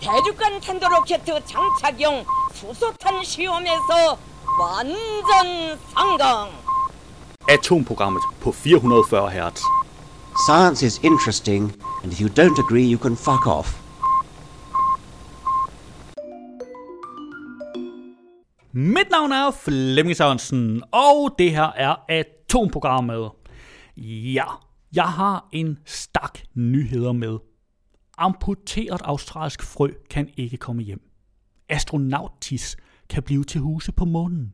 대륙간 탄도로켓 장착용 수소탄 시험에서 완전 성공. Atomprogrammet på 440 Hz. Science is interesting, and if you don't agree, you can fuck off. Mit navn er Flemming Sørensen, og det her er Atomprogrammet. Ja, jeg har en stak nyheder med. Amputeret australsk frø kan ikke komme hjem. Astronautis kan blive til huse på månen.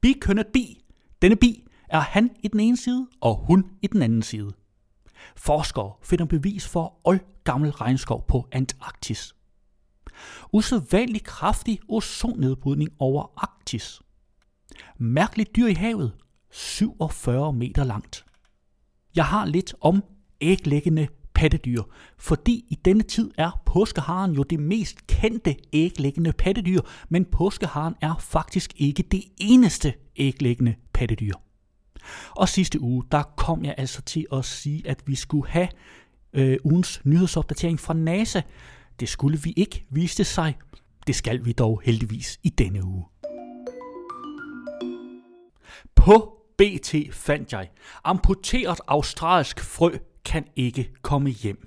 Bikønnet bi. Denne bi er han i den ene side, og hun i den anden side. Forskere finder bevis for oldgammel regnskov på Antarktis. Usædvanlig kraftig ozonnedbrydning over Arktis. Mærkeligt dyr i havet, 47 meter langt. Jeg har lidt om æglæggende pattedyr, fordi i denne tid er påskeharen jo det mest kendte æglæggende pattedyr, men påskeharen er faktisk ikke det eneste æglæggende pattedyr. Og sidste uge, der kom jeg altså til at sige, at vi skulle have øh, ugens nyhedsopdatering fra NASA. Det skulle vi ikke, viste sig. Det skal vi dog heldigvis i denne uge. På BT fandt jeg, amputeret australsk frø kan ikke komme hjem.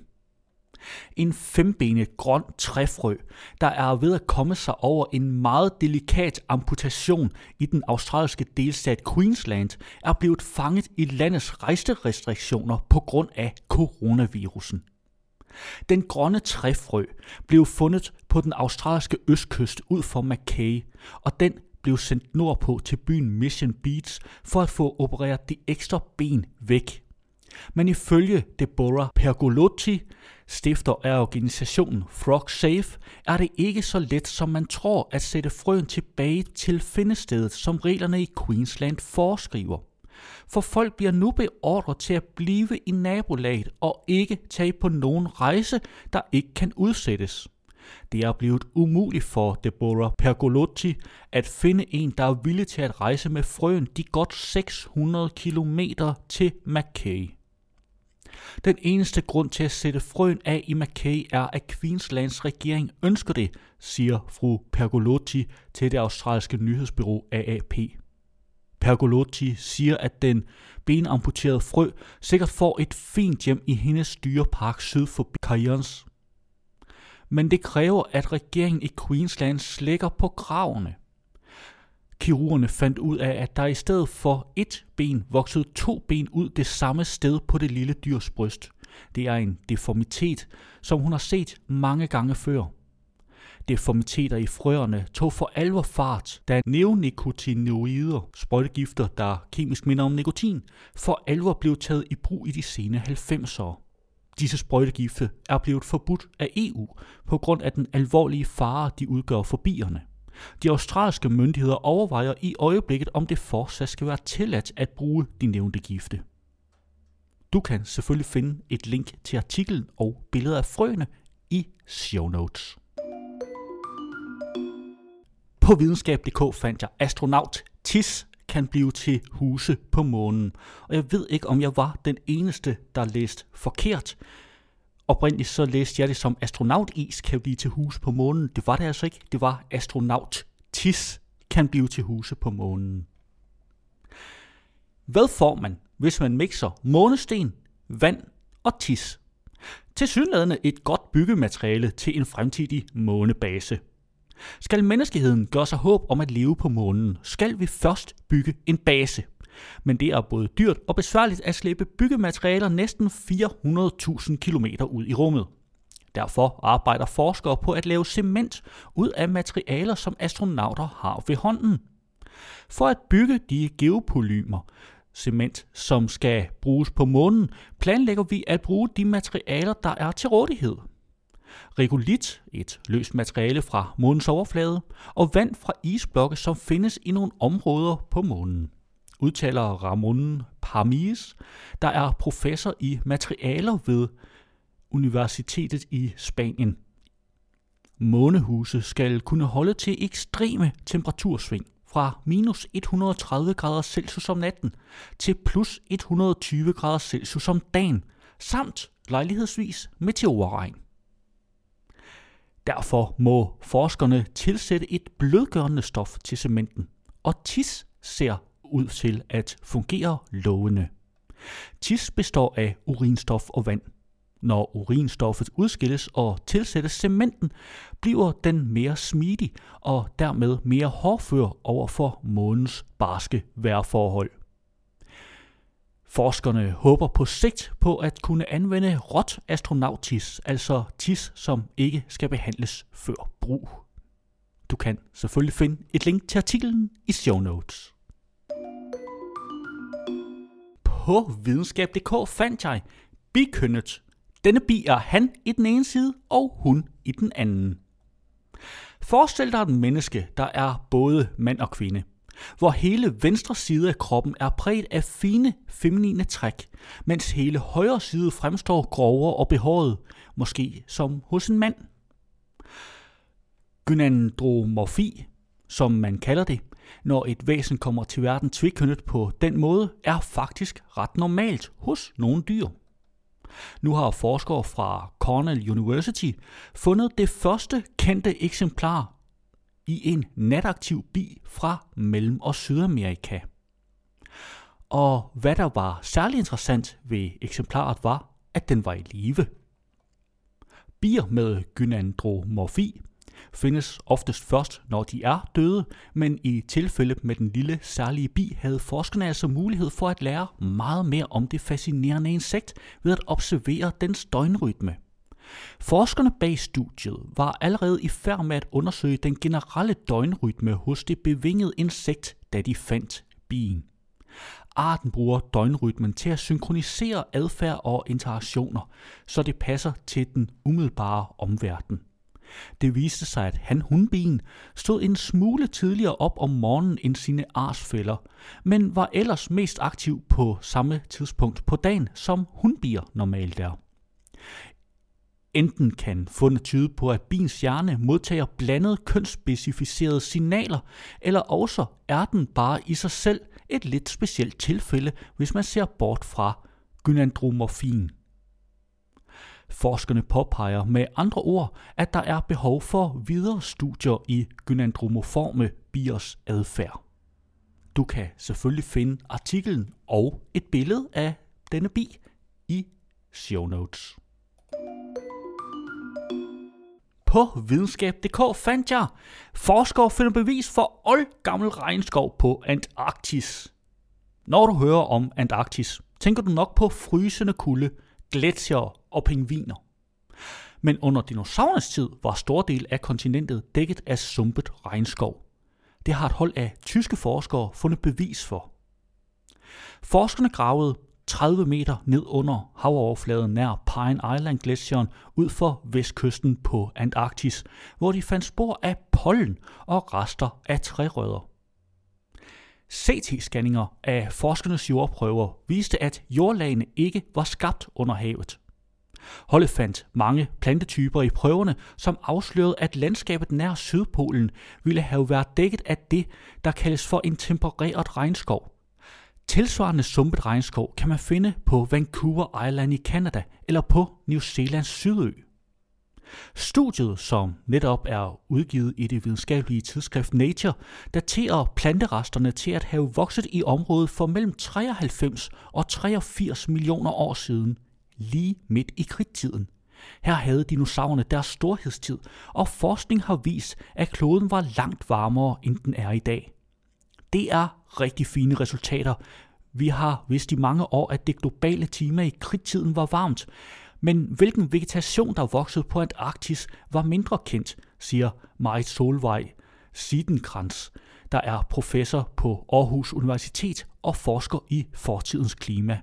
En fembenet grøn træfrø, der er ved at komme sig over en meget delikat amputation i den australske delstat Queensland, er blevet fanget i landets rejserestriktioner på grund af coronavirusen. Den grønne træfrø blev fundet på den australske østkyst ud for Mackay, og den blev sendt nordpå til byen Mission Beach for at få opereret de ekstra ben væk. Men ifølge Deborah Pergolotti, stifter af organisationen Frog Safe, er det ikke så let, som man tror at sætte frøen tilbage til findestedet, som reglerne i Queensland foreskriver. For folk bliver nu beordret til at blive i nabolaget og ikke tage på nogen rejse, der ikke kan udsættes. Det er blevet umuligt for Deborah Pergolotti at finde en, der er villig til at rejse med frøen de godt 600 km til Mackay. Den eneste grund til at sætte frøen af i Mackay er, at Queenslands regering ønsker det, siger fru Pergolotti til det australske nyhedsbyrå AAP. Pergolotti siger, at den benamputerede frø sikkert får et fint hjem i hendes dyrepark syd for Cairns. Men det kræver, at regeringen i Queensland slækker på kravene. Kirurgerne fandt ud af, at der i stedet for et ben voksede to ben ud det samme sted på det lille dyrs bryst. Det er en deformitet, som hun har set mange gange før. Deformiteter i frøerne tog for alvor fart, da neonicotinoider, sprøjtegifter, der kemisk minder om nikotin, for alvor blev taget i brug i de sene 90'ere. Disse sprøjtegifte er blevet forbudt af EU på grund af den alvorlige fare, de udgør for bierne. De australske myndigheder overvejer i øjeblikket, om det fortsat skal være tilladt at bruge de nævnte gifte. Du kan selvfølgelig finde et link til artiklen og billeder af frøene i show notes. På videnskab.dk fandt jeg astronaut TIS kan blive til huse på månen. Og jeg ved ikke, om jeg var den eneste, der læste forkert. Oprindeligt så læste jeg det som astronautis kan blive til huse på månen. Det var det altså ikke. Det var astronaut tis kan blive til huse på månen. Hvad får man, hvis man mixer månesten, vand og tis? Til synlædende et godt byggemateriale til en fremtidig månebase. Skal menneskeheden gøre sig håb om at leve på månen, skal vi først bygge en base – men det er både dyrt og besværligt at slæbe byggematerialer næsten 400.000 km ud i rummet. Derfor arbejder forskere på at lave cement ud af materialer, som astronauter har ved hånden. For at bygge de geopolymer, cement, som skal bruges på månen, planlægger vi at bruge de materialer, der er til rådighed. Regolit, et løst materiale fra månens overflade, og vand fra isblokke, som findes i nogle områder på månen udtaler Ramon Parmis, der er professor i materialer ved Universitetet i Spanien. Månehuse skal kunne holde til ekstreme temperatursving fra minus 130 grader Celsius om natten til plus 120 grader Celsius om dagen, samt lejlighedsvis meteorregn. Derfor må forskerne tilsætte et blødgørende stof til cementen, og tis ser ud til at fungere lovende. Tis består af urinstof og vand. Når urinstoffet udskilles og tilsættes cementen, bliver den mere smidig og dermed mere hårdfør over for månens barske vejrforhold. Forskerne håber på sigt på at kunne anvende råt astronautis, altså tis, som ikke skal behandles før brug. Du kan selvfølgelig finde et link til artiklen i show notes. På videnskab.dk fandt jeg bikønnet. Denne bi er han i den ene side og hun i den anden. Forestil dig et menneske, der er både mand og kvinde hvor hele venstre side af kroppen er præget af fine, feminine træk, mens hele højre side fremstår grovere og behåret, måske som hos en mand. Gynandromorfi, som man kalder det, når et væsen kommer til verden tvikønnet på den måde, er faktisk ret normalt hos nogle dyr. Nu har forskere fra Cornell University fundet det første kendte eksemplar i en nataktiv bi fra Mellem- og Sydamerika. Og hvad der var særlig interessant ved eksemplaret var, at den var i live. Bier med gynandromorfi findes oftest først, når de er døde, men i tilfælde med den lille særlige bi havde forskerne altså mulighed for at lære meget mere om det fascinerende insekt ved at observere dens døgnrytme. Forskerne bag studiet var allerede i færd med at undersøge den generelle døgnrytme hos det bevingede insekt, da de fandt bien. Arten bruger døgnrytmen til at synkronisere adfærd og interaktioner, så det passer til den umiddelbare omverden. Det viste sig, at han hundbien stod en smule tidligere op om morgenen end sine arsfælder, men var ellers mest aktiv på samme tidspunkt på dagen, som hundbier normalt er. Enten kan fundet tyde på, at biens hjerne modtager blandede kønsspecificerede signaler, eller også er den bare i sig selv et lidt specielt tilfælde, hvis man ser bort fra gynandromorfin. Forskerne påpeger med andre ord, at der er behov for videre studier i gynandromoforme biers adfærd. Du kan selvfølgelig finde artiklen og et billede af denne bi i show notes. På videnskab.dk fandt jeg, forskere finder bevis for oldgammel regnskov på Antarktis. Når du hører om Antarktis, tænker du nok på frysende kulde, gletsjere og pingviner. Men under dinosaurernes tid var stor del af kontinentet dækket af sumpet regnskov. Det har et hold af tyske forskere fundet bevis for. Forskerne gravede 30 meter ned under havoverfladen nær Pine Island Glacieren ud for vestkysten på Antarktis, hvor de fandt spor af pollen og rester af trærødder. CT-scanninger af forskernes jordprøver viste, at jordlagene ikke var skabt under havet. Holdet fandt mange plantetyper i prøverne, som afslørede, at landskabet nær Sydpolen ville have været dækket af det, der kaldes for en tempereret regnskov. Tilsvarende sumpet regnskov kan man finde på Vancouver Island i Canada eller på New Zealands sydø. Studiet, som netop er udgivet i det videnskabelige tidsskrift Nature, daterer planteresterne til at have vokset i området for mellem 93 og 83 millioner år siden, lige midt i kridttiden. Her havde dinosaurerne deres storhedstid, og forskning har vist, at kloden var langt varmere, end den er i dag. Det er rigtig fine resultater. Vi har vidst i mange år, at det globale klima i kridttiden var varmt, men hvilken vegetation, der voksede på Antarktis, var mindre kendt, siger Marit Solvej Sidenkrans, der er professor på Aarhus Universitet og forsker i fortidens klima.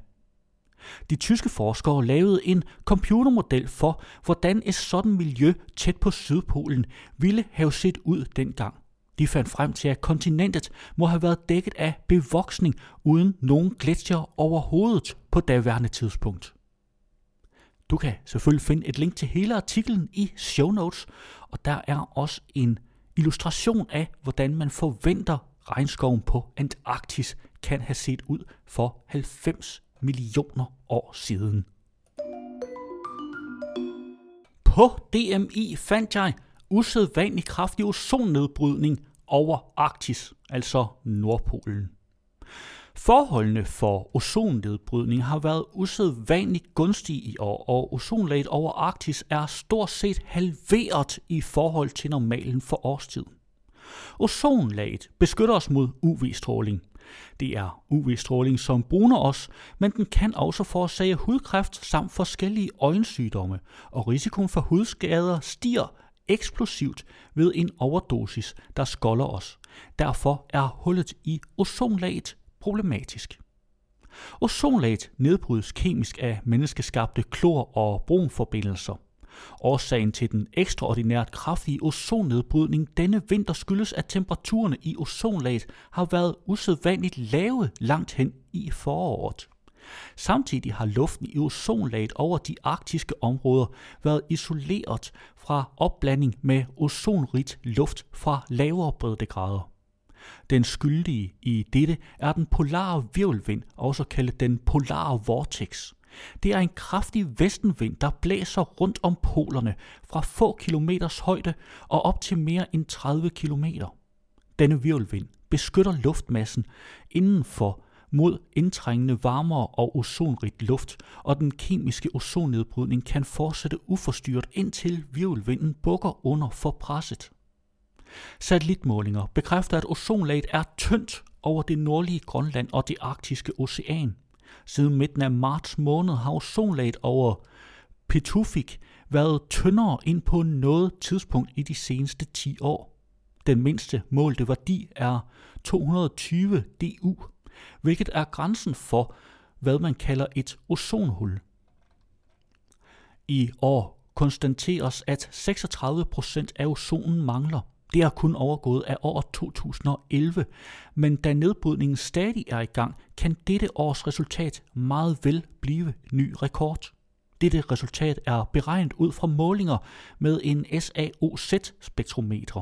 De tyske forskere lavede en computermodel for, hvordan et sådan miljø tæt på Sydpolen ville have set ud dengang. De fandt frem til, at kontinentet må have været dækket af bevoksning uden nogen gletsjer overhovedet på daværende tidspunkt. Du kan selvfølgelig finde et link til hele artiklen i show notes, og der er også en illustration af, hvordan man forventer regnskoven på Antarktis kan have set ud for 90 millioner år siden. På DMI fandt jeg usædvanlig kraftig ozonnedbrydning over Arktis, altså Nordpolen. Forholdene for ozonnedbrydning har været usædvanligt gunstige i år, og ozonlaget over Arktis er stort set halveret i forhold til normalen for årstiden. Ozonlaget beskytter os mod UV-stråling. Det er UV-stråling, som bruner os, men den kan også forårsage hudkræft samt forskellige øjensygdomme, og risikoen for hudskader stiger eksplosivt ved en overdosis, der skolder os. Derfor er hullet i ozonlaget problematisk. Ozonlaget nedbrydes kemisk af menneskeskabte klor- og brunforbindelser. Årsagen til den ekstraordinært kraftige ozonnedbrydning denne vinter skyldes, at temperaturerne i ozonlaget har været usædvanligt lave langt hen i foråret. Samtidig har luften i ozonlaget over de arktiske områder været isoleret fra opblanding med ozonrigt luft fra lavere breddegrader. Den skyldige i dette er den polare virvelvind, også kaldet den polare vortex. Det er en kraftig vestenvind, der blæser rundt om polerne fra få kilometers højde og op til mere end 30 kilometer. Denne virvelvind beskytter luftmassen indenfor mod indtrængende varmere og ozonrigt luft, og den kemiske ozonnedbrydning kan fortsætte uforstyrret indtil virvelvinden bukker under for presset. Satellitmålinger bekræfter, at ozonlaget er tyndt over det nordlige Grønland og det arktiske ocean. Siden midten af marts måned har ozonlaget over Petufik været tyndere end på noget tidspunkt i de seneste 10 år. Den mindste målte værdi er 220 DU, hvilket er grænsen for, hvad man kalder et ozonhul. I år konstateres, at 36 procent af ozonen mangler. Det er kun overgået af år 2011, men da nedbrydningen stadig er i gang, kan dette års resultat meget vel blive ny rekord. Dette resultat er beregnet ud fra målinger med en SAOZ-spektrometer.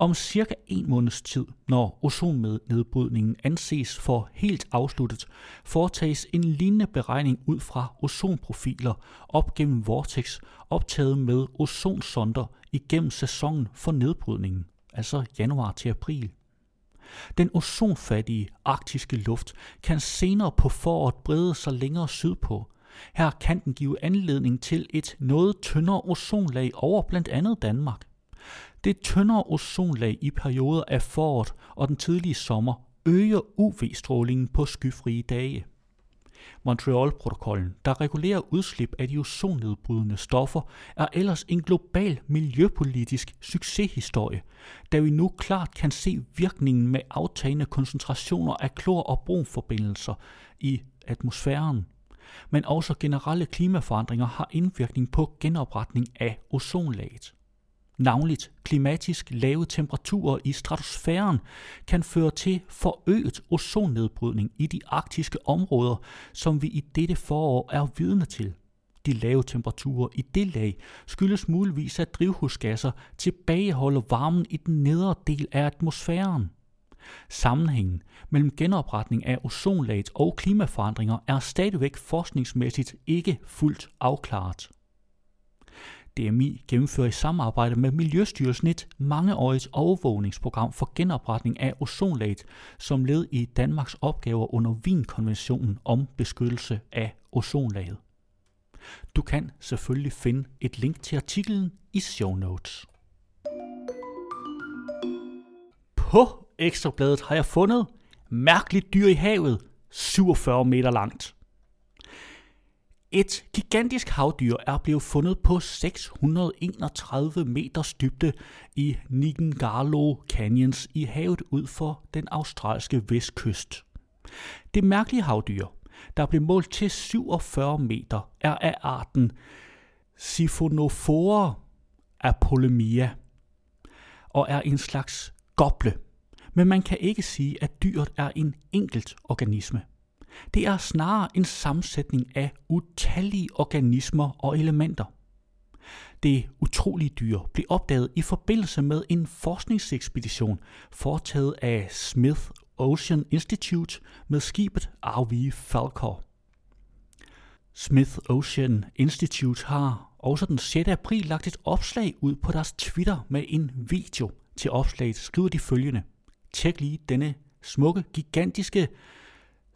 Om cirka en måneds tid, når ozonnedbrydningen anses for helt afsluttet, foretages en lignende beregning ud fra ozonprofiler op gennem Vortex optaget med ozonsonder igennem sæsonen for nedbrydningen, altså januar til april. Den ozonfattige arktiske luft kan senere på foråret brede sig længere sydpå. Her kan den give anledning til et noget tyndere ozonlag over blandt andet Danmark. Det tyndere ozonlag i perioder af foråret og den tidlige sommer øger UV-strålingen på skyfrie dage. Montreal-protokollen, der regulerer udslip af de ozonnedbrydende stoffer, er ellers en global miljøpolitisk succeshistorie, da vi nu klart kan se virkningen med aftagende koncentrationer af klor- og bromforbindelser i atmosfæren. Men også generelle klimaforandringer har indvirkning på genopretning af ozonlaget. Navnligt klimatisk lave temperaturer i stratosfæren kan føre til forøget ozonnedbrydning i de arktiske områder, som vi i dette forår er vidne til. De lave temperaturer i det lag skyldes muligvis, at drivhusgasser tilbageholder varmen i den nedre del af atmosfæren. Sammenhængen mellem genopretning af ozonlaget og klimaforandringer er stadigvæk forskningsmæssigt ikke fuldt afklaret. DMI gennemfører i samarbejde med Miljøstyrelsen et mangeårigt overvågningsprogram for genopretning af ozonlaget som led i Danmarks opgaver under Wien-konventionen om beskyttelse af ozonlaget. Du kan selvfølgelig finde et link til artiklen i show notes. På Ekstrabladet har jeg fundet mærkeligt dyr i havet, 47 meter langt. Et gigantisk havdyr er blevet fundet på 631 meters dybde i Ningalo Canyons i havet ud for den australske vestkyst. Det mærkelige havdyr, der blev målt til 47 meter, er af arten Siphonophora apolemia og er en slags goble. Men man kan ikke sige, at dyret er en enkelt organisme. Det er snarere en sammensætning af utallige organismer og elementer. Det utrolige dyr blev opdaget i forbindelse med en forskningsekspedition foretaget af Smith Ocean Institute med skibet RV Falcon. Smith Ocean Institute har også den 6. april lagt et opslag ud på deres Twitter med en video. Til opslaget skriver de følgende. Tjek lige denne smukke, gigantiske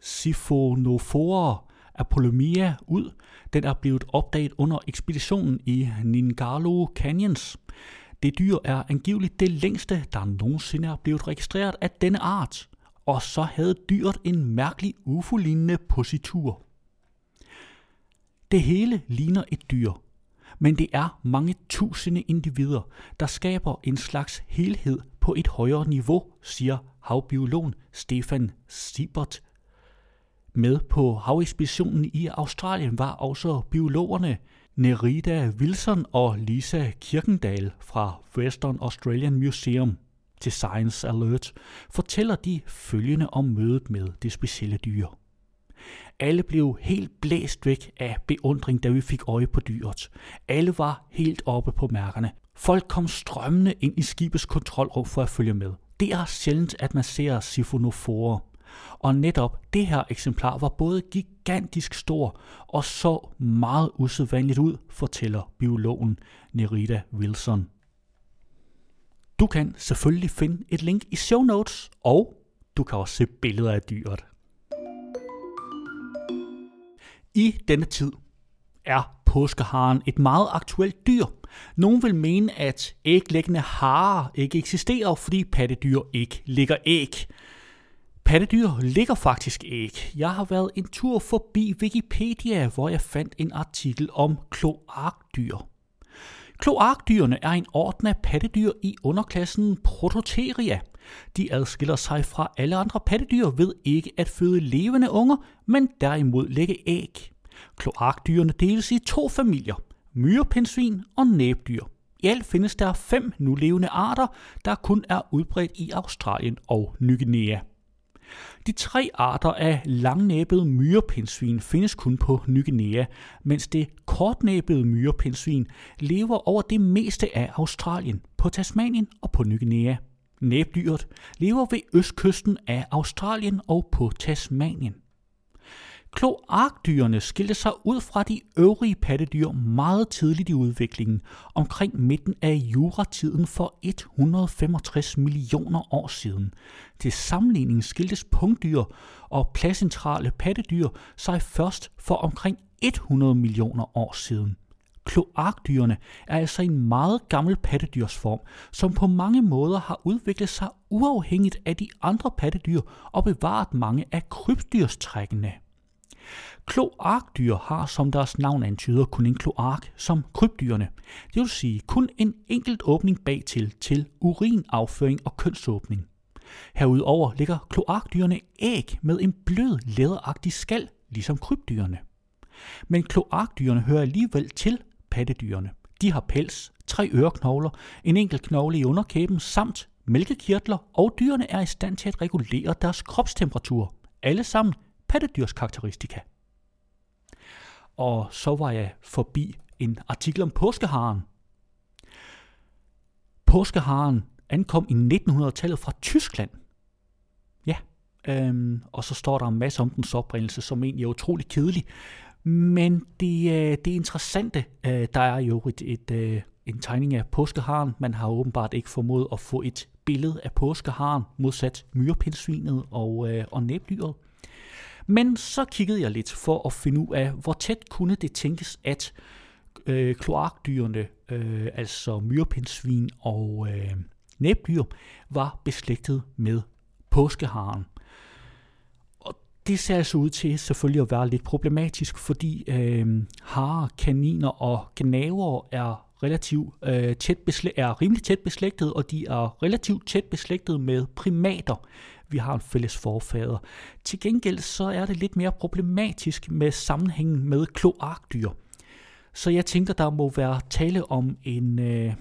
Siphonophora Apollomia ud. Den er blevet opdaget under ekspeditionen i Ningalo Canyons. Det dyr er angiveligt det længste, der nogensinde er blevet registreret af denne art. Og så havde dyret en mærkelig UFO-lignende positur. Det hele ligner et dyr, men det er mange tusinde individer, der skaber en slags helhed på et højere niveau, siger havbiologen Stefan Siebert. Med på havekspeditionen i Australien var også biologerne Nerida Wilson og Lisa Kirkendal fra Western Australian Museum til Science Alert fortæller de følgende om mødet med det specielle dyr. Alle blev helt blæst væk af beundring, da vi fik øje på dyret. Alle var helt oppe på mærkerne. Folk kom strømmende ind i skibets kontrolrum for at følge med. Det er sjældent, at man ser sifonoforer. Og netop det her eksemplar var både gigantisk stor og så meget usædvanligt ud, fortæller biologen Nerida Wilson. Du kan selvfølgelig finde et link i show notes, og du kan også se billeder af dyret. I denne tid er påskeharen et meget aktuelt dyr. Nogen vil mene, at æglæggende harer ikke eksisterer, fordi pattedyr ikke ligger æg. Pattedyr ligger faktisk æg. Jeg har været en tur forbi Wikipedia, hvor jeg fandt en artikel om kloakdyr. Kloakdyrene er en orden af pattedyr i underklassen Prototeria. De adskiller sig fra alle andre pattedyr ved ikke at føde levende unger, men derimod lægge æg. Kloakdyrene deles i to familier, myrepindsvin og næbdyr. I alt findes der fem nulevende arter, der kun er udbredt i Australien og Ny Guinea. De tre arter af langnæbet myrepindsvin findes kun på Ny Guinea, mens det kortnæbede myrepindsvin lever over det meste af Australien, på Tasmanien og på Ny Guinea. Næbdyret lever ved østkysten af Australien og på Tasmanien. Kloakdyrene skilte sig ud fra de øvrige pattedyr meget tidligt i udviklingen, omkring midten af juratiden for 165 millioner år siden. Til sammenligning skiltes punktdyr og placentrale pattedyr sig først for omkring 100 millioner år siden. Kloakdyrene er altså en meget gammel pattedyrsform, som på mange måder har udviklet sig uafhængigt af de andre pattedyr og bevaret mange af krybdyrstrækkene. Kloakdyr har, som deres navn antyder, kun en kloak som krybdyrene. Det vil sige kun en enkelt åbning bagtil til urinafføring og kønsåbning. Herudover ligger kloakdyrene æg med en blød læderagtig skal, ligesom krybdyrene. Men kloakdyrene hører alligevel til pattedyrene. De har pels, tre øreknogler, en enkelt knogle i underkæben samt mælkekirtler, og dyrene er i stand til at regulere deres kropstemperatur. Alle sammen pattedyrskarakteristika. Og så var jeg forbi en artikel om påskeharen. Påskeharen ankom i 1900-tallet fra Tyskland. Ja, øhm, og så står der en masse om dens oprindelse, som egentlig er utrolig kedelig. Men det, øh, det interessante, øh, der er jo et, et, øh, en tegning af påskeharen. Man har åbenbart ikke formået at få et billede af påskeharen, modsat myrepindsvinet og, og næbdyret. Men så kiggede jeg lidt for at finde ud af, hvor tæt kunne det tænkes, at øh, kloakdyrene, øh, altså myrpindsvin og øh, næbdyr, var beslægtet med påskeharen. Og det ser altså ud til selvfølgelig at være lidt problematisk, fordi øh, harer, kaniner og gnaver er relativt øh, tæt beslæ- er rimelig tæt beslægtet, og de er relativt tæt beslægtet med primater. Vi har en fælles forfader. Til gengæld så er det lidt mere problematisk med sammenhængen med kloakdyr. Så jeg tænker, der må være tale om en, øh,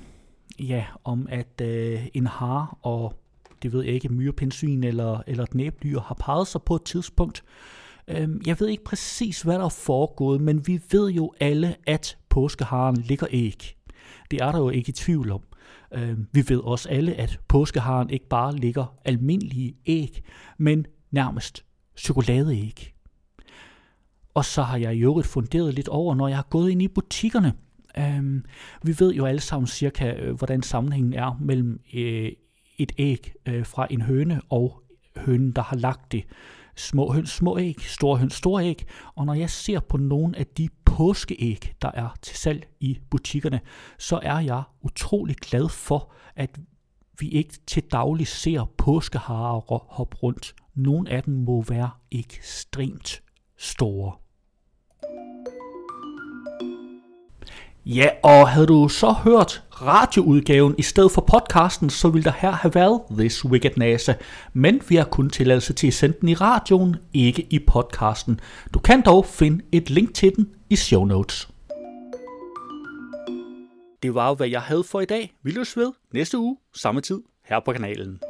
ja, om at øh, en har og det ved jeg ikke, myrepindsvin eller, eller et næbdyr har parret sig på et tidspunkt. Øh, jeg ved ikke præcis, hvad der er foregået, men vi ved jo alle, at påskeharen ligger æg. Det er der jo ikke i tvivl om. Øh, vi ved også alle, at påskeharen ikke bare ligger almindelige æg, men nærmest chokoladeæg. Og så har jeg i øvrigt funderet lidt over, når jeg har gået ind i butikkerne, Øhm, vi ved jo alle sammen cirka, øh, hvordan sammenhængen er mellem øh, et æg øh, fra en høne og hønen, der har lagt det. Små høns, små æg, store høns, store æg. Og når jeg ser på nogle af de påskeæg, der er til salg i butikkerne, så er jeg utrolig glad for, at vi ikke til daglig ser påskeharer hoppe rundt. Nogle af dem må være ekstremt store. Ja, og havde du så hørt radioudgaven i stedet for podcasten, så ville der her have været This Wicked NASA. Men vi har kun tilladelse til at sende den i radioen, ikke i podcasten. Du kan dog finde et link til den i show notes. Det var jo, hvad jeg havde for i dag. Vi løs ved næste uge, samme tid, her på kanalen.